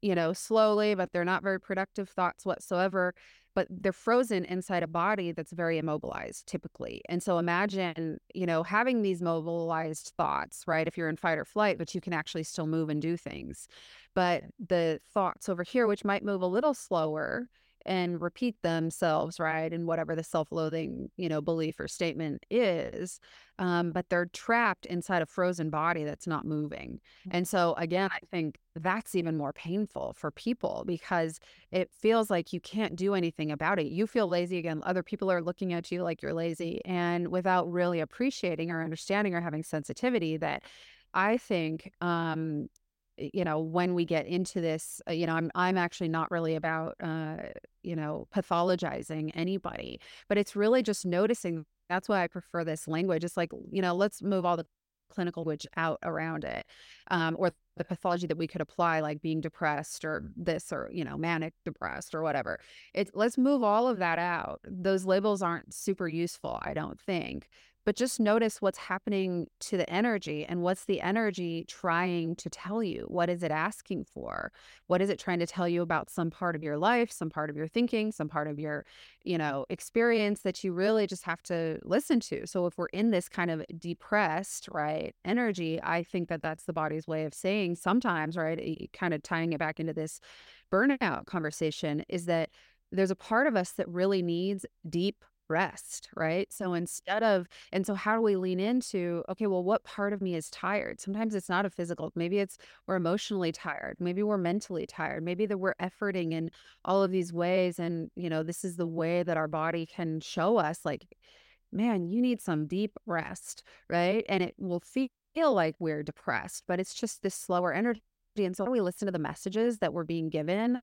you know, slowly, but they're not very productive thoughts whatsoever, but they're frozen inside a body that's very immobilized typically. And so imagine, you know, having these mobilized thoughts, right? If you're in fight or flight, but you can actually still move and do things. But the thoughts over here, which might move a little slower, and repeat themselves, right? And whatever the self loathing, you know, belief or statement is. Um, but they're trapped inside a frozen body that's not moving. Mm. And so, again, I think that's even more painful for people because it feels like you can't do anything about it. You feel lazy again. Other people are looking at you like you're lazy and without really appreciating or understanding or having sensitivity that I think um, you know when we get into this uh, you know i'm i'm actually not really about uh you know pathologizing anybody but it's really just noticing that's why i prefer this language it's like you know let's move all the clinical language out around it um, or the pathology that we could apply like being depressed or this or you know manic depressed or whatever. It let's move all of that out those labels aren't super useful i don't think but just notice what's happening to the energy and what's the energy trying to tell you? What is it asking for? What is it trying to tell you about some part of your life some part of your thinking some part of your you know experience that you really just have to listen to? So if we're in this kind of depressed right energy i think that that's the body's way of saying sometimes right eh, eh, kind of tying it back into this burnout conversation is that there's a part of us that really needs deep rest, right? So mm-hmm. instead of, and so how do we lean into, okay, well, what part of me is tired? Sometimes it's not a physical, maybe it's we're emotionally tired, maybe we're mentally tired, maybe that we're efforting in all of these ways. And, you know, this is the way that our body can show us, like, man, you need some deep rest, right? And it will feel like we're depressed, but it's just this slower energy. And so we listen to the messages that we're being given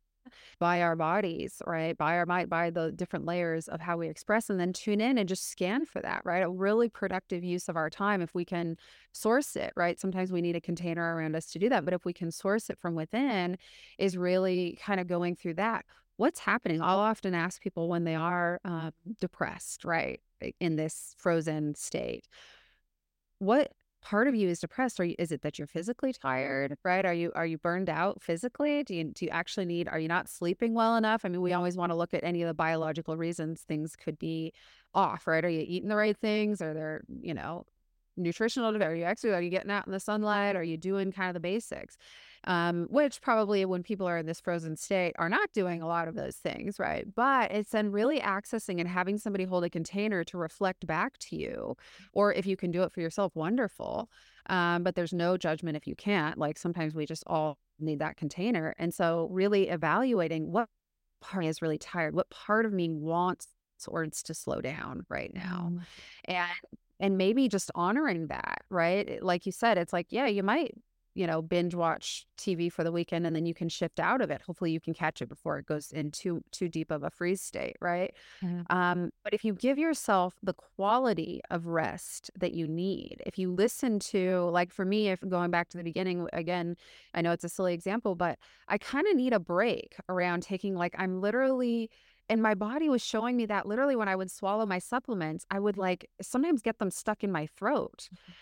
by our bodies, right? By our mind, by the different layers of how we express, and then tune in and just scan for that, right? A really productive use of our time if we can source it, right? Sometimes we need a container around us to do that, but if we can source it from within, is really kind of going through that. What's happening? I'll often ask people when they are um, depressed, right, in this frozen state. What part of you is depressed, or is it that you're physically tired, right? Are you are you burned out physically? Do you do you actually need are you not sleeping well enough? I mean, we always want to look at any of the biological reasons things could be off, right? Are you eating the right things? Are there, you know, nutritional? Are you exercising? Are you getting out in the sunlight? Are you doing kind of the basics? Um, which probably when people are in this frozen state are not doing a lot of those things, right? But it's then really accessing and having somebody hold a container to reflect back to you, or if you can do it for yourself, wonderful. Um, but there's no judgment if you can't. Like sometimes we just all need that container. And so really evaluating what part is really tired, what part of me wants or it's to slow down right now. Mm. And and maybe just honoring that, right? Like you said, it's like, yeah, you might you know, binge watch TV for the weekend and then you can shift out of it. Hopefully you can catch it before it goes into too deep of a freeze state, right? Um, but if you give yourself the quality of rest that you need, if you listen to, like for me, if going back to the beginning again, I know it's a silly example, but I kind of need a break around taking like I'm literally and my body was showing me that literally when I would swallow my supplements, I would like sometimes get them stuck in my throat. Mm-hmm.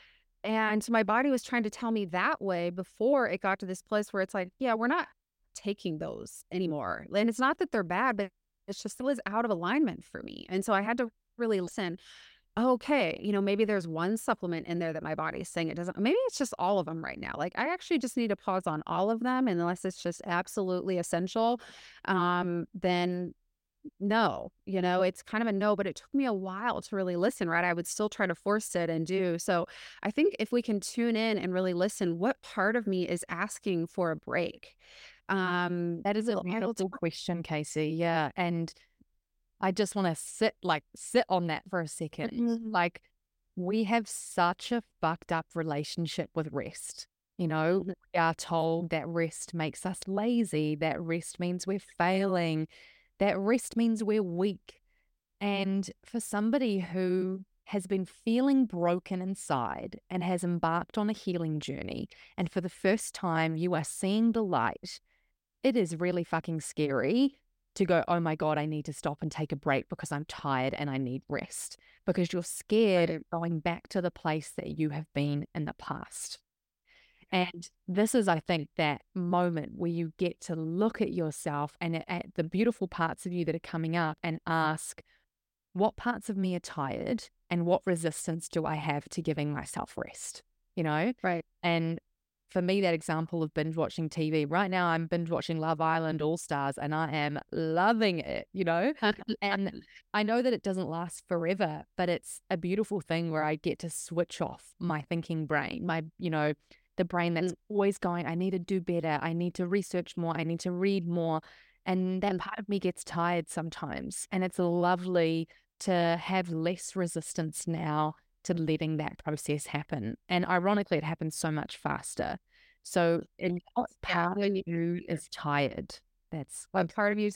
And my body was trying to tell me that way before it got to this place where it's like, yeah, we're not taking those anymore. And it's not that they're bad, but it's just it was out of alignment for me. And so I had to really listen. Okay, you know, maybe there's one supplement in there that my body is saying it doesn't. Maybe it's just all of them right now. Like I actually just need to pause on all of them, unless it's just absolutely essential. Um, then no, you know, it's kind of a no, but it took me a while to really listen, right? I would still try to force it and do. So I think if we can tune in and really listen, what part of me is asking for a break? Um, that is a beautiful question, Casey. Yeah. And I just want to sit like sit on that for a 2nd mm-hmm. Like we have such a fucked up relationship with rest. You know, mm-hmm. we are told that rest makes us lazy, that rest means we're failing, that rest means we're weak. And for somebody who has been feeling broken inside and has embarked on a healing journey, and for the first time you are seeing the light, it is really fucking scary to go, oh my God, I need to stop and take a break because I'm tired and I need rest because you're scared of going back to the place that you have been in the past. And this is, I think, that moment where you get to look at yourself and at the beautiful parts of you that are coming up and ask, what parts of me are tired and what resistance do I have to giving myself rest? You know? Right. And for me, that example of binge watching TV, right now I'm binge watching Love Island All Stars and I am loving it, you know? and I know that it doesn't last forever, but it's a beautiful thing where I get to switch off my thinking brain, my, you know, the brain that's mm. always going, I need to do better. I need to research more. I need to read more. And that part of me gets tired sometimes. And it's lovely to have less resistance now to letting that process happen. And ironically, it happens so much faster. So it's part of you is tired. That's what part of you.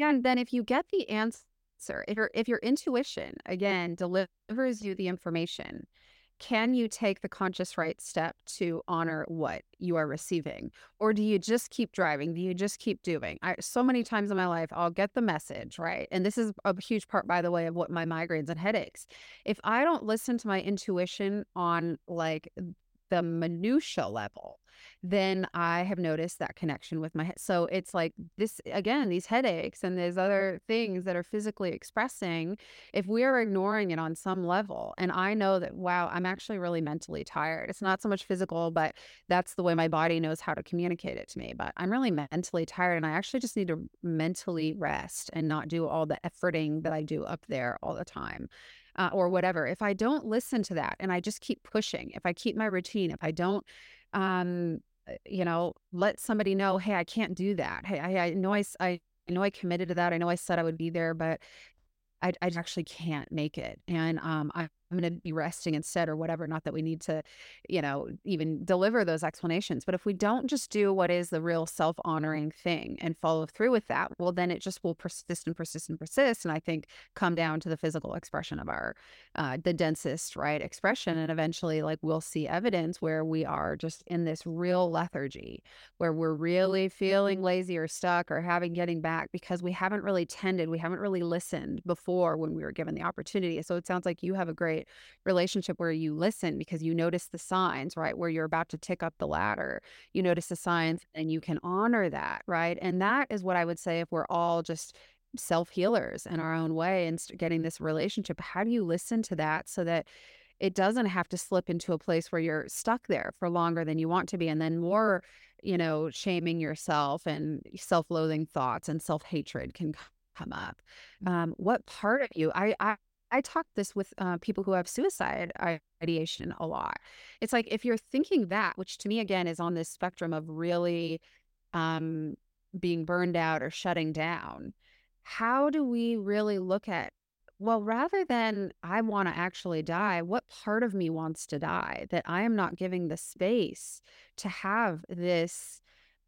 And then if you get the answer, if your if your intuition again delivers you the information, can you take the conscious right step to honor what you are receiving? Or do you just keep driving? Do you just keep doing? I, so many times in my life i'll get the message right? And this is a huge part by the way of what my migraines and headaches. If i don't listen to my intuition on like the minutia level then I have noticed that connection with my head. So it's like this again, these headaches and these other things that are physically expressing, if we are ignoring it on some level, and I know that, wow, I'm actually really mentally tired. It's not so much physical, but that's the way my body knows how to communicate it to me. But I'm really mentally tired and I actually just need to mentally rest and not do all the efforting that I do up there all the time. Uh, or whatever. If I don't listen to that and I just keep pushing, if I keep my routine, if I don't um, uh, you know, let somebody know, hey, I can't do that. Hey, I, I know I, I know I committed to that. I know I said I would be there, but I, I actually can't make it. And um, I, I'm going to be resting instead or whatever. Not that we need to, you know, even deliver those explanations. But if we don't just do what is the real self honoring thing and follow through with that, well, then it just will persist and persist and persist. And I think come down to the physical expression of our, uh, the densest, right, expression. And eventually, like, we'll see evidence where we are just in this real lethargy, where we're really feeling lazy or stuck or having getting back because we haven't really tended, we haven't really listened before when we were given the opportunity. So it sounds like you have a great great relationship where you listen because you notice the signs, right? Where you're about to tick up the ladder, you notice the signs and you can honor that, right? And that is what I would say if we're all just self healers in our own way and getting this relationship. How do you listen to that so that it doesn't have to slip into a place where you're stuck there for longer than you want to be. And then more, you know, shaming yourself and self loathing thoughts and self hatred can come up. Mm. Um, what part of you, I, I, I talk this with uh, people who have suicide ideation a lot. It's like if you're thinking that, which to me again is on this spectrum of really um, being burned out or shutting down, how do we really look at well, rather than I want to actually die, what part of me wants to die that I am not giving the space to have this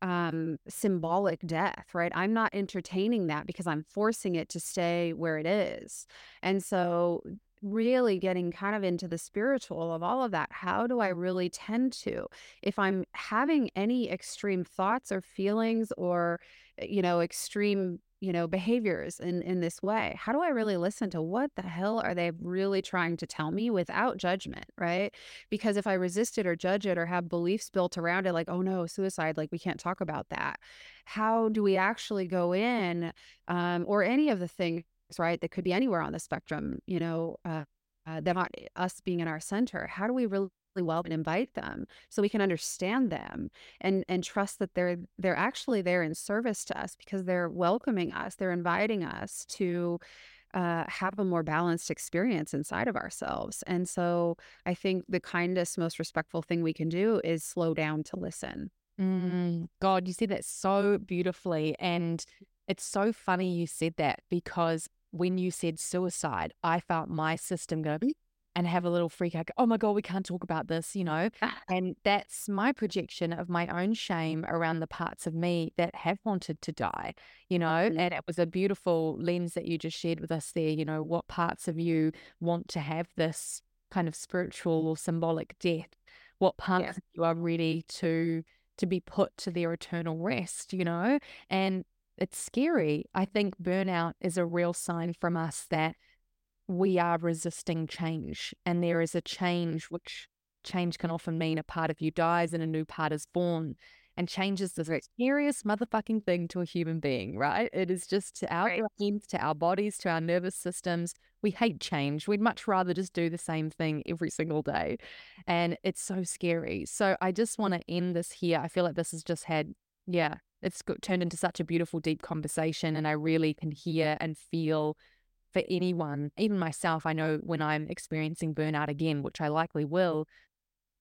um, symbolic death, right? I'm not entertaining that because I'm forcing it to stay where it is. And so, really getting kind of into the spiritual of all of that. How do I really tend to, if I'm having any extreme thoughts or feelings or, you know, extreme you know behaviors in in this way how do i really listen to what the hell are they really trying to tell me without judgment right? Because if i resist it or judge it or have beliefs built around it like oh no suicide like we can't talk about that. How do we actually go in um, or any of the things right that could be anywhere on the spectrum you know uh, uh, that not us being in our center how do we really well and invite them so we can understand them and and trust that they're they're actually there in service to us because they're welcoming us they're inviting us to uh, have a more balanced experience inside of ourselves. And so i think the kindest most respectful thing we can do is slow down to listen. Mm, god you said that so beautifully and it's so funny you said that because when you said suicide i felt my system go and have a little freak out. Oh my God, we can't talk about this, you know? and that's my projection of my own shame around the parts of me that have wanted to die, you know? Mm-hmm. And it was a beautiful lens that you just shared with us there, you know, what parts of you want to have this kind of spiritual or symbolic death? What parts yeah. of you are ready to to be put to their eternal rest, you know? And it's scary. I think burnout is a real sign from us that we are resisting change and there is a change which change can often mean a part of you dies and a new part is born and change is the scariest motherfucking thing to a human being right? It is just to our right. brains to our bodies to our nervous systems. We hate change. We'd much rather just do the same thing every single day and it's so scary. So i just want to end this here. I feel like this has just had yeah it's turned into such a beautiful deep conversation and i really can hear and feel for anyone, even myself, I know when I'm experiencing burnout again, which I likely will,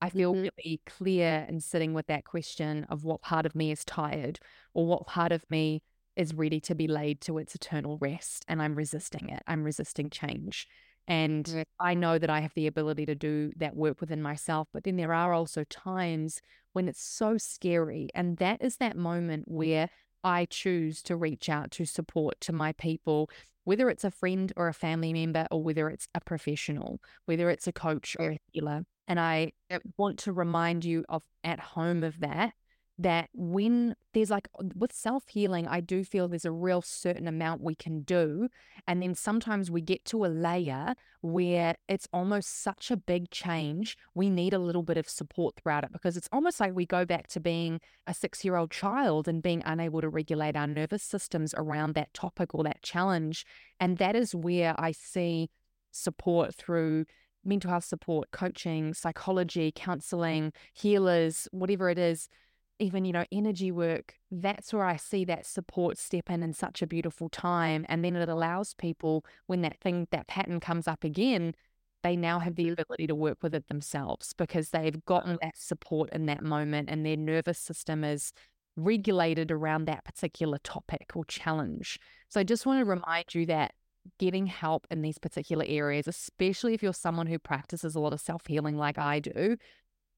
I feel mm-hmm. really clear in sitting with that question of what part of me is tired or what part of me is ready to be laid to its eternal rest. And I'm resisting it. I'm resisting change. And mm-hmm. I know that I have the ability to do that work within myself. But then there are also times when it's so scary. And that is that moment where I choose to reach out to support to my people whether it's a friend or a family member or whether it's a professional, whether it's a coach or a healer. And I want to remind you of at home of that that when there's like with self healing, I do feel there's a real certain amount we can do. And then sometimes we get to a layer where it's almost such a big change, we need a little bit of support throughout it because it's almost like we go back to being a six year old child and being unable to regulate our nervous systems around that topic or that challenge. And that is where I see support through mental health support, coaching, psychology, counseling, healers, whatever it is even you know energy work that's where i see that support step in in such a beautiful time and then it allows people when that thing that pattern comes up again they now have the mm-hmm. ability to work with it themselves because they've gotten that support in that moment and their nervous system is regulated around that particular topic or challenge so i just want to remind you that getting help in these particular areas especially if you're someone who practices a lot of self-healing like i do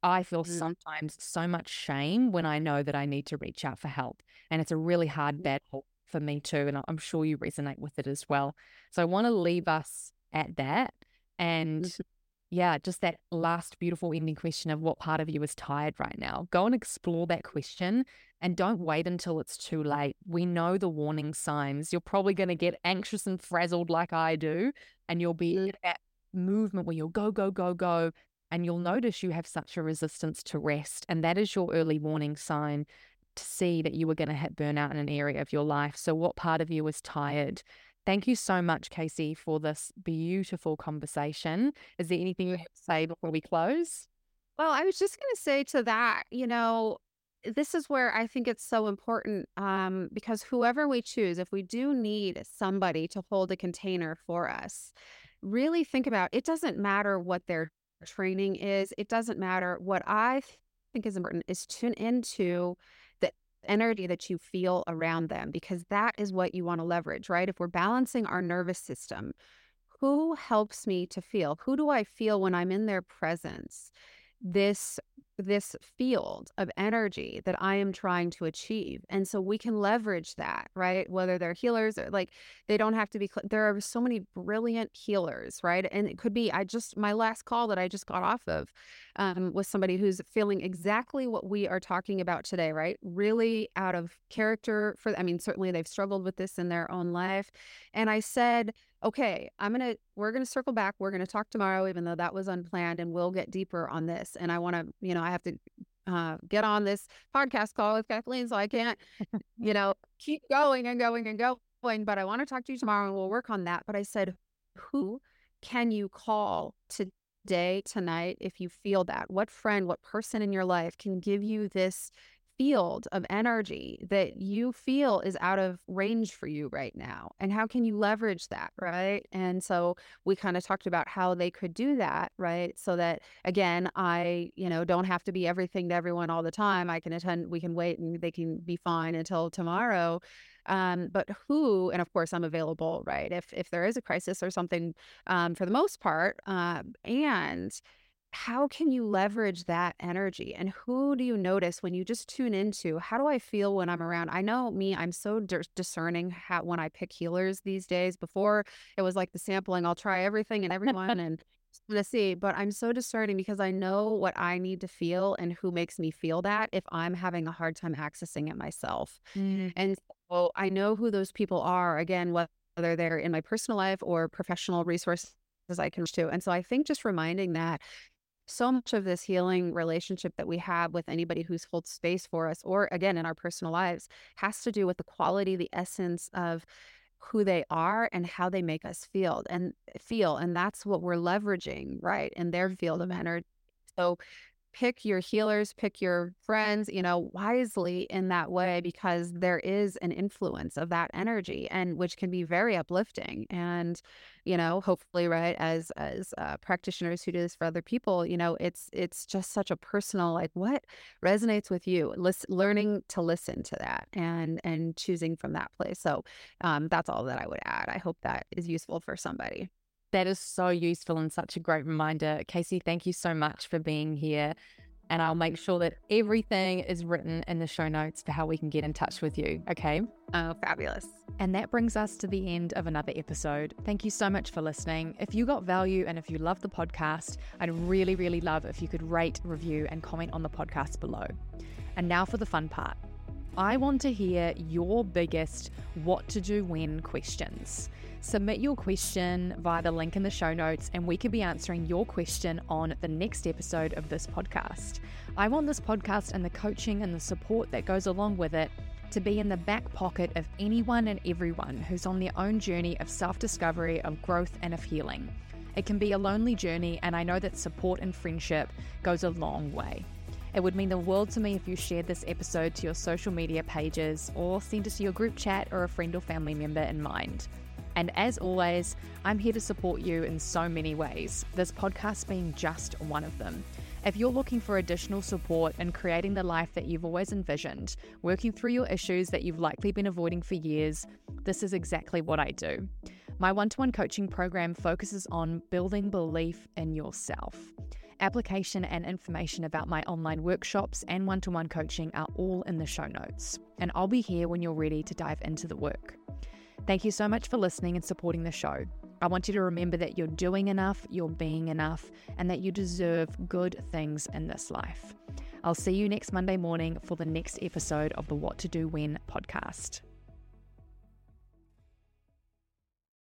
I feel mm. sometimes so much shame when I know that I need to reach out for help. And it's a really hard mm. battle for me too. And I'm sure you resonate with it as well. So I want to leave us at that. And mm-hmm. yeah, just that last beautiful ending question of what part of you is tired right now. Go and explore that question and don't wait until it's too late. We know the warning signs. You're probably going to get anxious and frazzled like I do. And you'll be mm. that movement where you'll go, go, go, go and you'll notice you have such a resistance to rest. And that is your early warning sign to see that you were going to hit burnout in an area of your life. So, what part of you is tired? Thank you so much, Casey, for this beautiful conversation. Is there anything you have to say before we close? Well, I was just going to say to that, you know, this is where I think it's so important um, because whoever we choose, if we do need somebody to hold a container for us, really think about it doesn't matter what their training is, it doesn't matter. What I think is important is tune into the energy that you feel around them because that is what you want to leverage, right? If we're balancing our nervous system, who helps me to feel? Who do I feel when I'm in their presence? this this field of energy that I am trying to achieve. And so we can leverage that, right? Whether they're healers or like they don't have to be, there are so many brilliant healers, right? And it could be, I just, my last call that I just got off of um, was somebody who's feeling exactly what we are talking about today, right? Really out of character for, I mean, certainly they've struggled with this in their own life. And I said, okay, I'm going to, we're going to circle back. We're going to talk tomorrow, even though that was unplanned, and we'll get deeper on this. And I want to, you know, I have to uh, get on this podcast call with Kathleen, so I can't, you know, keep going and going and going. But I want to talk to you tomorrow and we'll work on that. But I said, who can you call today, tonight, if you feel that? What friend, what person in your life can give you this field of energy that you feel is out of range for you right now and how can you leverage that right? And so we kind of talked about how they could do that right? So that again i you know don't have to be everything to everyone all the time. I can attend we can wait and they can be fine until tomorrow. Um, but who and of course i'm available right if if there is a crisis or something um, for the most part uh, and how can you leverage that energy? And who do you notice when you just tune into how do i feel when i'm around? I know me i'm so discerning how when i pick healers these days. Before it was like the sampling i'll try everything and everyone and to see. But i'm so discerning because i know what i need to feel and who makes me feel that if i'm having a hard time accessing it myself. Mm. and so i know who those people are again whether they're in my personal life or professional resources I can to. And so I think just reminding that so much of this healing relationship that we have with anybody who's holds space for us or again in our personal lives has to do with the quality the essence of who they are and how they make us feel and feel and that's what we're leveraging right in their field of energy. So pick your healers, pick your friends, you know, wisely in that way because there is an influence of that energy and which can be very uplifting. And, you know, hopefully, right, as as uh, practitioners who do this for other people, you know, it's it's just such a personal like what resonates with you. Listen, learning to listen to that and and choosing from that place. So um, that's all that I would add. I hope that is useful for somebody. That is so useful and such a great reminder. Casey, thank you so much for being here. And I'll make sure that everything is written in the show notes for how we can get in touch with you. Okay. Oh, fabulous. And that brings us to the end of another episode. Thank you so much for listening. If you got value and if you love the podcast, I'd really, really love if you could rate, review, and comment on the podcast below. And now for the fun part. I want to hear your biggest what to do when questions. Submit your question via the link in the show notes, and we could be answering your question on the next episode of this podcast. I want this podcast and the coaching and the support that goes along with it to be in the back pocket of anyone and everyone who's on their own journey of self discovery, of growth, and of healing. It can be a lonely journey, and I know that support and friendship goes a long way. It would mean the world to me if you shared this episode to your social media pages or send it to your group chat or a friend or family member in mind. And as always, I'm here to support you in so many ways, this podcast being just one of them. If you're looking for additional support in creating the life that you've always envisioned, working through your issues that you've likely been avoiding for years, this is exactly what I do. My one to one coaching program focuses on building belief in yourself. Application and information about my online workshops and one to one coaching are all in the show notes, and I'll be here when you're ready to dive into the work. Thank you so much for listening and supporting the show. I want you to remember that you're doing enough, you're being enough, and that you deserve good things in this life. I'll see you next Monday morning for the next episode of the What to Do When podcast.